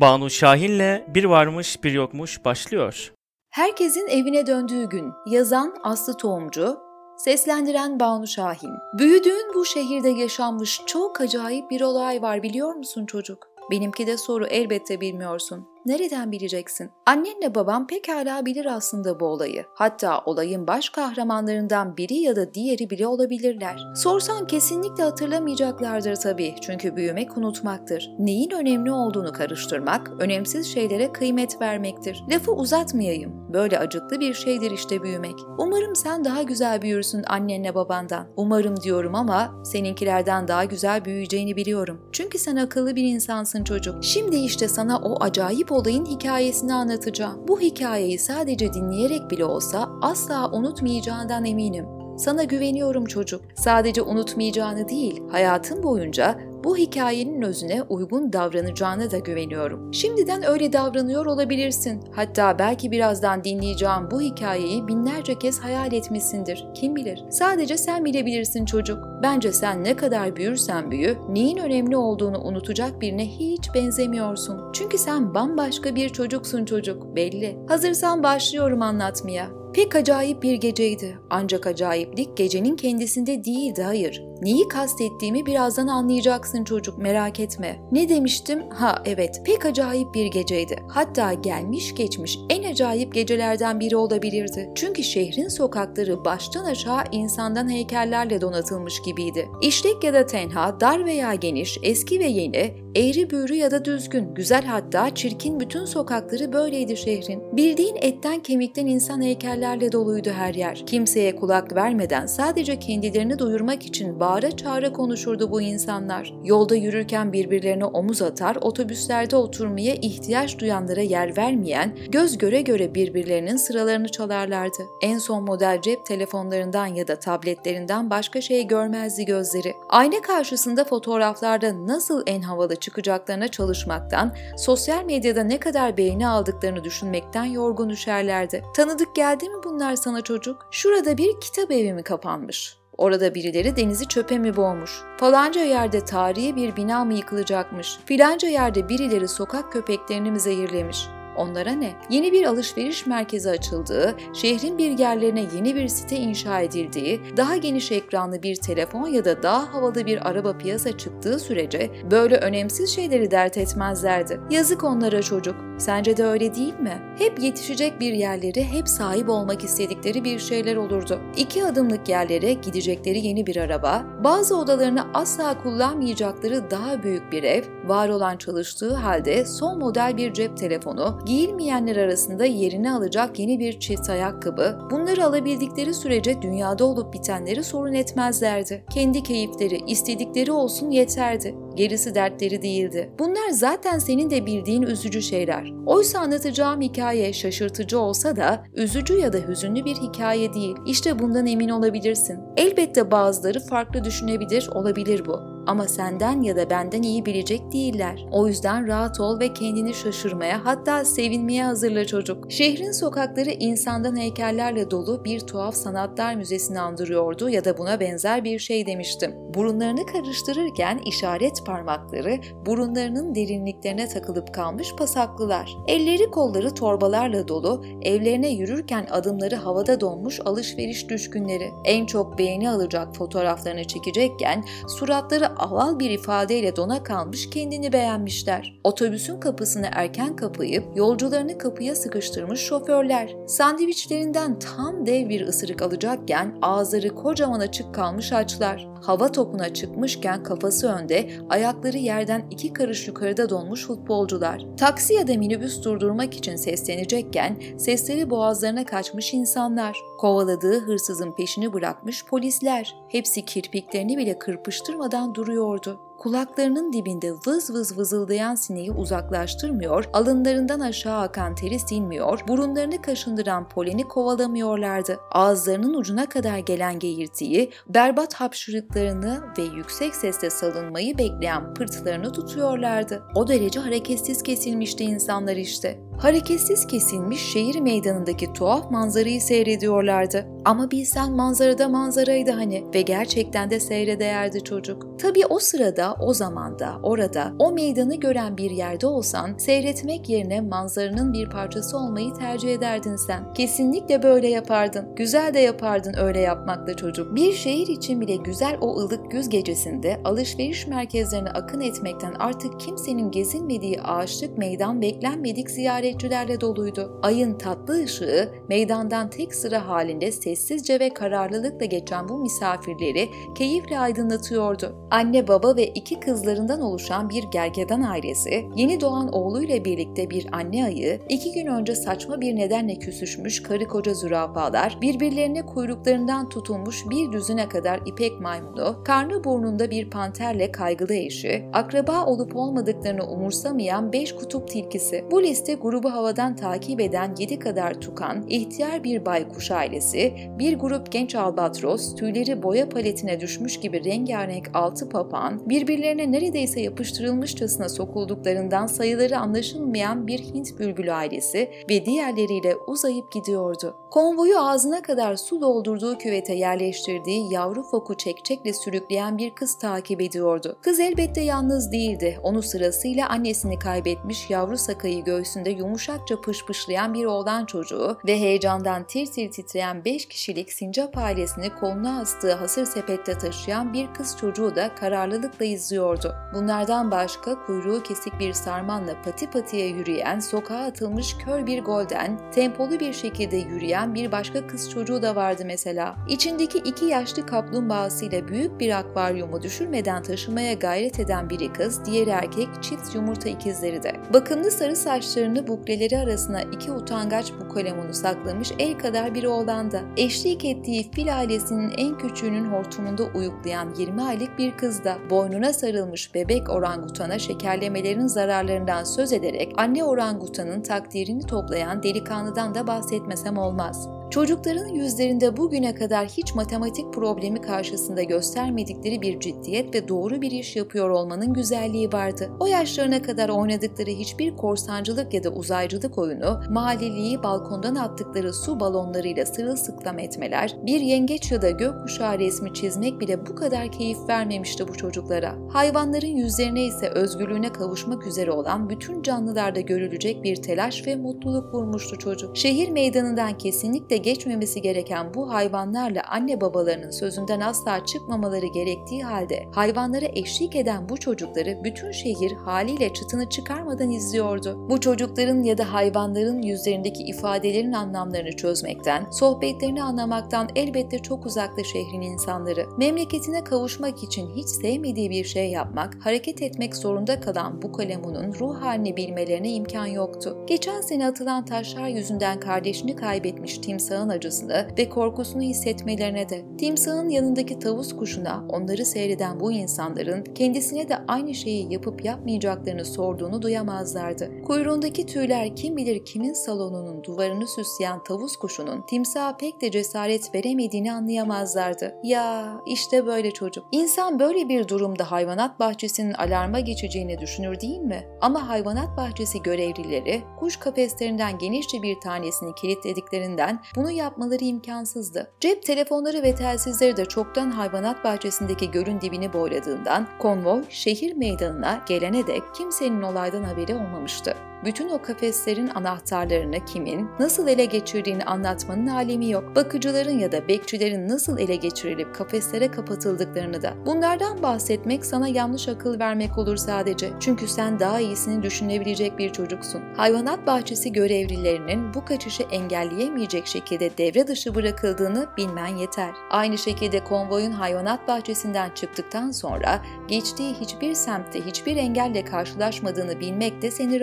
Banu Şahin'le Bir Varmış Bir Yokmuş başlıyor. Herkesin evine döndüğü gün yazan Aslı Tohumcu, seslendiren Banu Şahin. Büyüdüğün bu şehirde yaşanmış çok acayip bir olay var biliyor musun çocuk? Benimki de soru elbette bilmiyorsun. Nereden bileceksin? Annenle babam pekala bilir aslında bu olayı. Hatta olayın baş kahramanlarından biri ya da diğeri bile olabilirler. Sorsan kesinlikle hatırlamayacaklardır tabii. Çünkü büyümek unutmaktır. Neyin önemli olduğunu karıştırmak, önemsiz şeylere kıymet vermektir. Lafı uzatmayayım. Böyle acıklı bir şeydir işte büyümek. Umarım sen daha güzel büyürsün annenle babandan. Umarım diyorum ama seninkilerden daha güzel büyüyeceğini biliyorum. Çünkü sen akıllı bir insansın çocuk. Şimdi işte sana o acayip olayın hikayesini anlatacağım. Bu hikayeyi sadece dinleyerek bile olsa asla unutmayacağından eminim. Sana güveniyorum çocuk. Sadece unutmayacağını değil, hayatın boyunca bu hikayenin özüne uygun davranacağına da güveniyorum. Şimdiden öyle davranıyor olabilirsin. Hatta belki birazdan dinleyeceğim bu hikayeyi binlerce kez hayal etmişsindir. Kim bilir? Sadece sen bilebilirsin çocuk. Bence sen ne kadar büyürsen büyü, neyin önemli olduğunu unutacak birine hiç benzemiyorsun. Çünkü sen bambaşka bir çocuksun çocuk, belli. Hazırsan başlıyorum anlatmaya. Pek acayip bir geceydi. Ancak acayiplik gecenin kendisinde değildi, hayır. Neyi kastettiğimi birazdan anlayacaksın çocuk, merak etme. Ne demiştim? Ha evet, pek acayip bir geceydi. Hatta gelmiş geçmiş en acayip gecelerden biri olabilirdi. Çünkü şehrin sokakları baştan aşağı insandan heykellerle donatılmış gibiydi. İşlek ya da tenha, dar veya geniş, eski ve yeni, eğri büğrü ya da düzgün, güzel hatta çirkin bütün sokakları böyleydi şehrin. Bildiğin etten kemikten insan heykellerle doluydu her yer. Kimseye kulak vermeden sadece kendilerini duyurmak için bağıra çağıra konuşurdu bu insanlar. Yolda yürürken birbirlerine omuz atar, otobüslerde oturmaya ihtiyaç duyanlara yer vermeyen, göz göre göre birbirlerinin sıralarını çalarlardı. En son model cep telefonlarından ya da tabletlerinden başka şey görmezdi gözleri. Ayna karşısında fotoğraflarda nasıl en havalı çıkacaklarına çalışmaktan, sosyal medyada ne kadar beğeni aldıklarını düşünmekten yorgun düşerlerdi. Tanıdık geldi mi bunlar sana çocuk? Şurada bir kitap evi mi kapanmış? Orada birileri denizi çöpe mi boğmuş? Falanca yerde tarihi bir bina mı yıkılacakmış? Filanca yerde birileri sokak köpeklerini mi zehirlemiş? Onlara ne? Yeni bir alışveriş merkezi açıldığı, şehrin bir yerlerine yeni bir site inşa edildiği, daha geniş ekranlı bir telefon ya da daha havalı bir araba piyasa çıktığı sürece böyle önemsiz şeyleri dert etmezlerdi. Yazık onlara çocuk. Sence de öyle değil mi? Hep yetişecek bir yerleri, hep sahip olmak istedikleri bir şeyler olurdu. İki adımlık yerlere gidecekleri yeni bir araba, bazı odalarını asla kullanmayacakları daha büyük bir ev, var olan çalıştığı halde son model bir cep telefonu, giyilmeyenler arasında yerini alacak yeni bir çift ayakkabı, bunları alabildikleri sürece dünyada olup bitenleri sorun etmezlerdi. Kendi keyifleri, istedikleri olsun yeterdi. Gerisi dertleri değildi. Bunlar zaten senin de bildiğin üzücü şeyler. Oysa anlatacağım hikaye şaşırtıcı olsa da üzücü ya da hüzünlü bir hikaye değil. İşte bundan emin olabilirsin. Elbette bazıları farklı düşünebilir, olabilir bu ama senden ya da benden iyi bilecek değiller. O yüzden rahat ol ve kendini şaşırmaya hatta sevinmeye hazırla çocuk. Şehrin sokakları insandan heykellerle dolu bir tuhaf sanatlar müzesini andırıyordu ya da buna benzer bir şey demiştim. Burunlarını karıştırırken işaret parmakları burunlarının derinliklerine takılıp kalmış pasaklılar. Elleri kolları torbalarla dolu, evlerine yürürken adımları havada donmuş alışveriş düşkünleri. En çok beğeni alacak fotoğraflarını çekecekken suratları aval bir ifadeyle dona kalmış kendini beğenmişler. Otobüsün kapısını erken kapayıp yolcularını kapıya sıkıştırmış şoförler. Sandviçlerinden tam dev bir ısırık alacakken ağızları kocaman açık kalmış açlar. Hava topuna çıkmışken kafası önde, ayakları yerden iki karış yukarıda donmuş futbolcular. Taksi ya da minibüs durdurmak için seslenecekken sesleri boğazlarına kaçmış insanlar. Kovaladığı hırsızın peşini bırakmış polisler. Hepsi kirpiklerini bile kırpıştırmadan duruyordu. Kulaklarının dibinde vız vız vızıldayan sineği uzaklaştırmıyor, alınlarından aşağı akan teri silmiyor, burunlarını kaşındıran poleni kovalamıyorlardı. Ağızlarının ucuna kadar gelen geğirtiyi, berbat hapşırıklarını ve yüksek sesle salınmayı bekleyen pırtlarını tutuyorlardı. O derece hareketsiz kesilmişti insanlar işte. Hareketsiz kesilmiş şehir meydanındaki tuhaf manzarayı seyrediyorlardı. Ama bilsen manzarada manzaraydı hani ve gerçekten de seyre değerdi çocuk. Tabii o sırada, o zamanda, orada, o meydanı gören bir yerde olsan seyretmek yerine manzaranın bir parçası olmayı tercih ederdin sen. Kesinlikle böyle yapardın. Güzel de yapardın öyle yapmakla çocuk. Bir şehir için bile güzel o ılık güz gecesinde alışveriş merkezlerine akın etmekten artık kimsenin gezinmediği ağaçlık meydan beklenmedik ziyaretçilerle doluydu. Ayın tatlı ışığı meydandan tek sıra halinde sessizce ve kararlılıkla geçen bu misafirleri keyifle aydınlatıyordu. Anne baba ve iki kızlarından oluşan bir gergedan ailesi, yeni doğan oğluyla birlikte bir anne ayı, iki gün önce saçma bir nedenle küsüşmüş karı koca zürafalar, birbirlerine kuyruklarından tutulmuş bir düzüne kadar ipek maymunu, karnı burnunda bir panterle kaygılı eşi, akraba olup olmadıklarını umursamayan beş kutup tilkisi. Bu liste grubu havadan takip eden yedi kadar tukan, ihtiyar bir baykuş ailesi, bir grup genç albatros, tüyleri boya paletine düşmüş gibi rengarenk altı papağan, birbirlerine neredeyse yapıştırılmışçasına sokulduklarından sayıları anlaşılmayan bir Hint bülbülü ailesi ve diğerleriyle uzayıp gidiyordu. Konvoyu ağzına kadar su doldurduğu küvete yerleştirdiği yavru foku çekçekle sürükleyen bir kız takip ediyordu. Kız elbette yalnız değildi. Onu sırasıyla annesini kaybetmiş yavru sakayı göğsünde yumuşakça pışpışlayan bir oğlan çocuğu ve heyecandan tir tir titreyen 5 kişilik sincap ailesini koluna astığı hasır sepette taşıyan bir kız çocuğu da kararlılıkla izliyordu. Bunlardan başka kuyruğu kesik bir sarmanla pati patiye yürüyen, sokağa atılmış kör bir golden, tempolu bir şekilde yürüyen bir başka kız çocuğu da vardı mesela. İçindeki iki yaşlı kaplumbağasıyla büyük bir akvaryumu düşürmeden taşımaya gayret eden biri kız, diğeri erkek çift yumurta ikizleri de. Bakımlı sarı saçlarını bukleleri arasına iki utangaç bukalemunu saklamış el kadar bir oğlan da. Eşlik ettiği fil ailesinin en küçüğünün hortumunda uyuklayan 20 aylık bir kız da. Boynuna sarılmış bebek orangutana şekerlemelerin zararlarından söz ederek anne orangutanın takdirini toplayan delikanlıdan da bahsetmesem olmaz. Çocukların yüzlerinde bugüne kadar hiç matematik problemi karşısında göstermedikleri bir ciddiyet ve doğru bir iş yapıyor olmanın güzelliği vardı. O yaşlarına kadar oynadıkları hiçbir korsancılık ya da uzaycılık oyunu, mahalleliği balkondan attıkları su balonlarıyla sırılsıklam etmeler, bir yengeç ya da gökkuşağı resmi çizmek bile bu kadar keyif vermemişti bu çocuklara. Hayvanların yüzlerine ise özgürlüğüne kavuşmak üzere olan bütün canlılarda görülecek bir telaş ve mutluluk vurmuştu çocuk. Şehir meydanından kesinlikle geçmemesi gereken bu hayvanlarla anne babalarının sözünden asla çıkmamaları gerektiği halde hayvanlara eşlik eden bu çocukları bütün şehir haliyle çıtını çıkarmadan izliyordu. Bu çocukların ya da hayvanların yüzlerindeki ifadelerin anlamlarını çözmekten, sohbetlerini anlamaktan elbette çok uzakta şehrin insanları. Memleketine kavuşmak için hiç sevmediği bir şey yapmak, hareket etmek zorunda kalan bu kalemunun ruh halini bilmelerine imkan yoktu. Geçen sene atılan taşlar yüzünden kardeşini kaybetmiş timsahın acısını ve korkusunu hissetmelerine de, timsahın yanındaki tavus kuşuna onları seyreden bu insanların kendisine de aynı şeyi yapıp yapmayacaklarını sorduğunu duyamazlardı. Kuyruğundaki tüyler kim bilir kimin salonunun duvarını süsleyen tavus kuşunun timsaha pek de cesaret veremediğini anlayamazlardı. Ya işte böyle çocuk. İnsan böyle bir durumda hayvanat bahçesinin alarma geçeceğini düşünür değil mi? Ama hayvanat bahçesi görevlileri kuş kafeslerinden genişçe bir tanesini kilitlediklerinden bunu yapmaları imkansızdı. Cep telefonları ve telsizleri de çoktan hayvanat bahçesindeki gölün dibini boyladığından konvoy şehir meydanına gelene dek kimsenin olaydan haberi olmamıştı. Bütün o kafeslerin anahtarlarını kimin, nasıl ele geçirdiğini anlatmanın alemi yok. Bakıcıların ya da bekçilerin nasıl ele geçirilip kafeslere kapatıldıklarını da. Bunlardan bahsetmek sana yanlış akıl vermek olur sadece. Çünkü sen daha iyisini düşünebilecek bir çocuksun. Hayvanat bahçesi görevlilerinin bu kaçışı engelleyemeyecek şekilde devre dışı bırakıldığını bilmen yeter. Aynı şekilde konvoyun hayvanat bahçesinden çıktıktan sonra geçtiği hiçbir semtte hiçbir engelle karşılaşmadığını bilmek de seni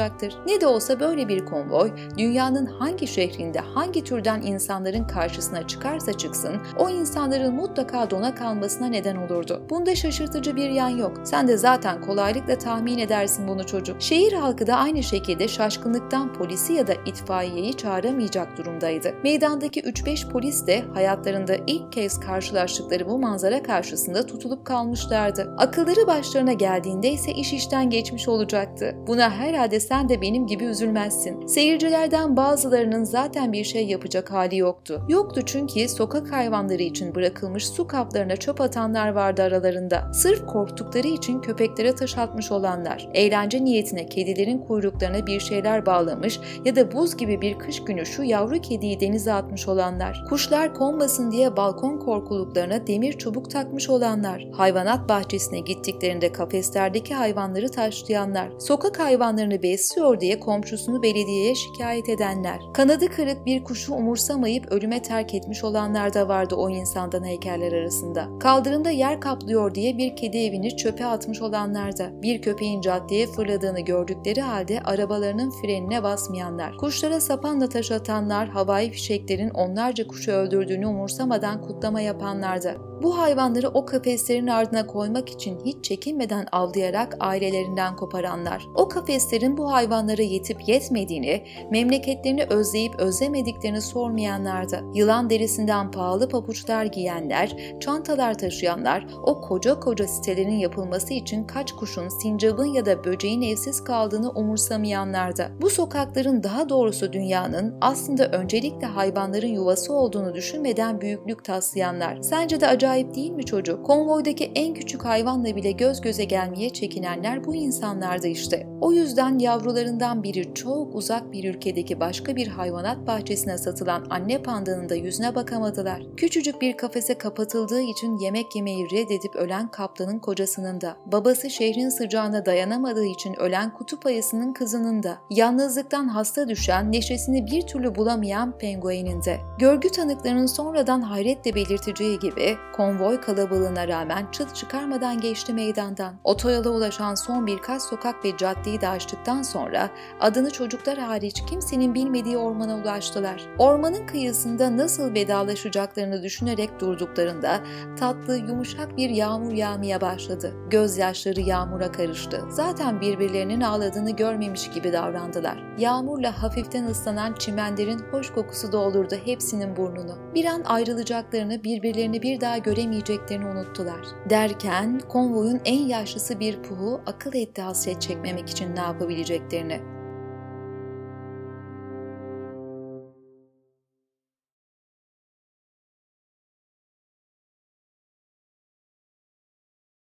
rahatlatacaktır. Ne de olsa böyle bir konvoy dünyanın hangi şehrinde hangi türden insanların karşısına çıkarsa çıksın o insanların mutlaka dona kalmasına neden olurdu. Bunda şaşırtıcı bir yan yok. Sen de zaten kolaylıkla tahmin edersin bunu çocuk. Şehir halkı da aynı şekilde şaşkınlıktan polisi ya da itfaiyeyi çağıramayacak durumdaydı. Meydandaki 3-5 polis de hayatlarında ilk kez karşılaştıkları bu manzara karşısında tutulup kalmışlardı. Akılları başlarına geldiğinde ise iş işten geçmiş olacaktı. Buna herhalde sen de benim gibi üzülmezsin. Seyircilerden bazılarının zaten bir şey yapacak hali yoktu. Yoktu çünkü sokak hayvanları için bırakılmış su kaplarına çöp atanlar vardı aralarında. Sırf korktukları için köpeklere taş atmış olanlar. Eğlence niyetine kedilerin kuyruklarına bir şeyler bağlamış ya da buz gibi bir kış günü şu yavru kediyi denize atmış olanlar. Kuşlar konmasın diye balkon korkuluklarına demir çubuk takmış olanlar. Hayvanat bahçesine gittiklerinde kafeslerdeki hayvanları taşlayanlar. Sokak hayvanlarını besliyor diye komşusunu belediyeye şikayet edenler. Kanadı kırık bir kuşu umursamayıp ölüme terk etmiş olanlar da vardı o insandan heykeller arasında. Kaldırımda yer kaplıyor diye bir kedi evini çöpe atmış olanlar da. Bir köpeğin caddeye fırladığını gördükleri halde arabalarının frenine basmayanlar. Kuşlara sapanla taş atanlar, havai fişeklerin onlarca kuşu öldürdüğünü umursamadan kutlama yapanlar da. Bu hayvanları o kafeslerin ardına koymak için hiç çekinmeden avlayarak ailelerinden koparanlar. O kafeslerin bu hayvanlara yetip yetmediğini, memleketlerini özleyip özlemediklerini sormayanlar da. Yılan derisinden pahalı papuçlar giyenler, çantalar taşıyanlar, o koca koca sitelerin yapılması için kaç kuşun, sincabın ya da böceğin evsiz kaldığını umursamayanlar da. Bu sokakların daha doğrusu dünyanın aslında öncelikle hayvanların yuvası olduğunu düşünmeden büyüklük taslayanlar. Sence de acayip değil mi çocuk? Konvoydaki en küçük hayvanla bile göz göze gelmeye çekinenler bu insanlardı işte. O yüzden yavrularından biri çok uzak bir ülkedeki başka bir hayvanat bahçesine satılan anne pandanın da yüzüne bakamadılar. Küçücük bir kafese kapatıldığı için yemek yemeyi reddedip ölen kaplanın kocasının da, babası şehrin sıcağına dayanamadığı için ölen kutup ayısının kızının da, yalnızlıktan hasta düşen, neşesini bir türlü bulamayan penguenin de. Görgü tanıklarının sonradan hayretle belirteceği gibi konvoy kalabalığına rağmen çıt çıkarmadan geçti meydandan. Otoyola ulaşan son birkaç sokak ve caddeyi de açtıktan sonra adını çocuklar hariç kimsenin bilmediği ormana ulaştılar. Ormanın kıyısında nasıl vedalaşacaklarını düşünerek durduklarında tatlı, yumuşak bir yağmur yağmaya başladı. Gözyaşları yağmura karıştı. Zaten birbirlerinin ağladığını görmemiş gibi davrandılar. Yağmurla hafiften ıslanan çimenlerin hoş kokusu doldurdu hepsinin burnunu. Bir an ayrılacaklarını, birbirlerini bir daha göremeyeceklerini unuttular. Derken konvoyun en yaşlısı bir puhu akıl etti hasret çekmemek için ne yapabileceklerini.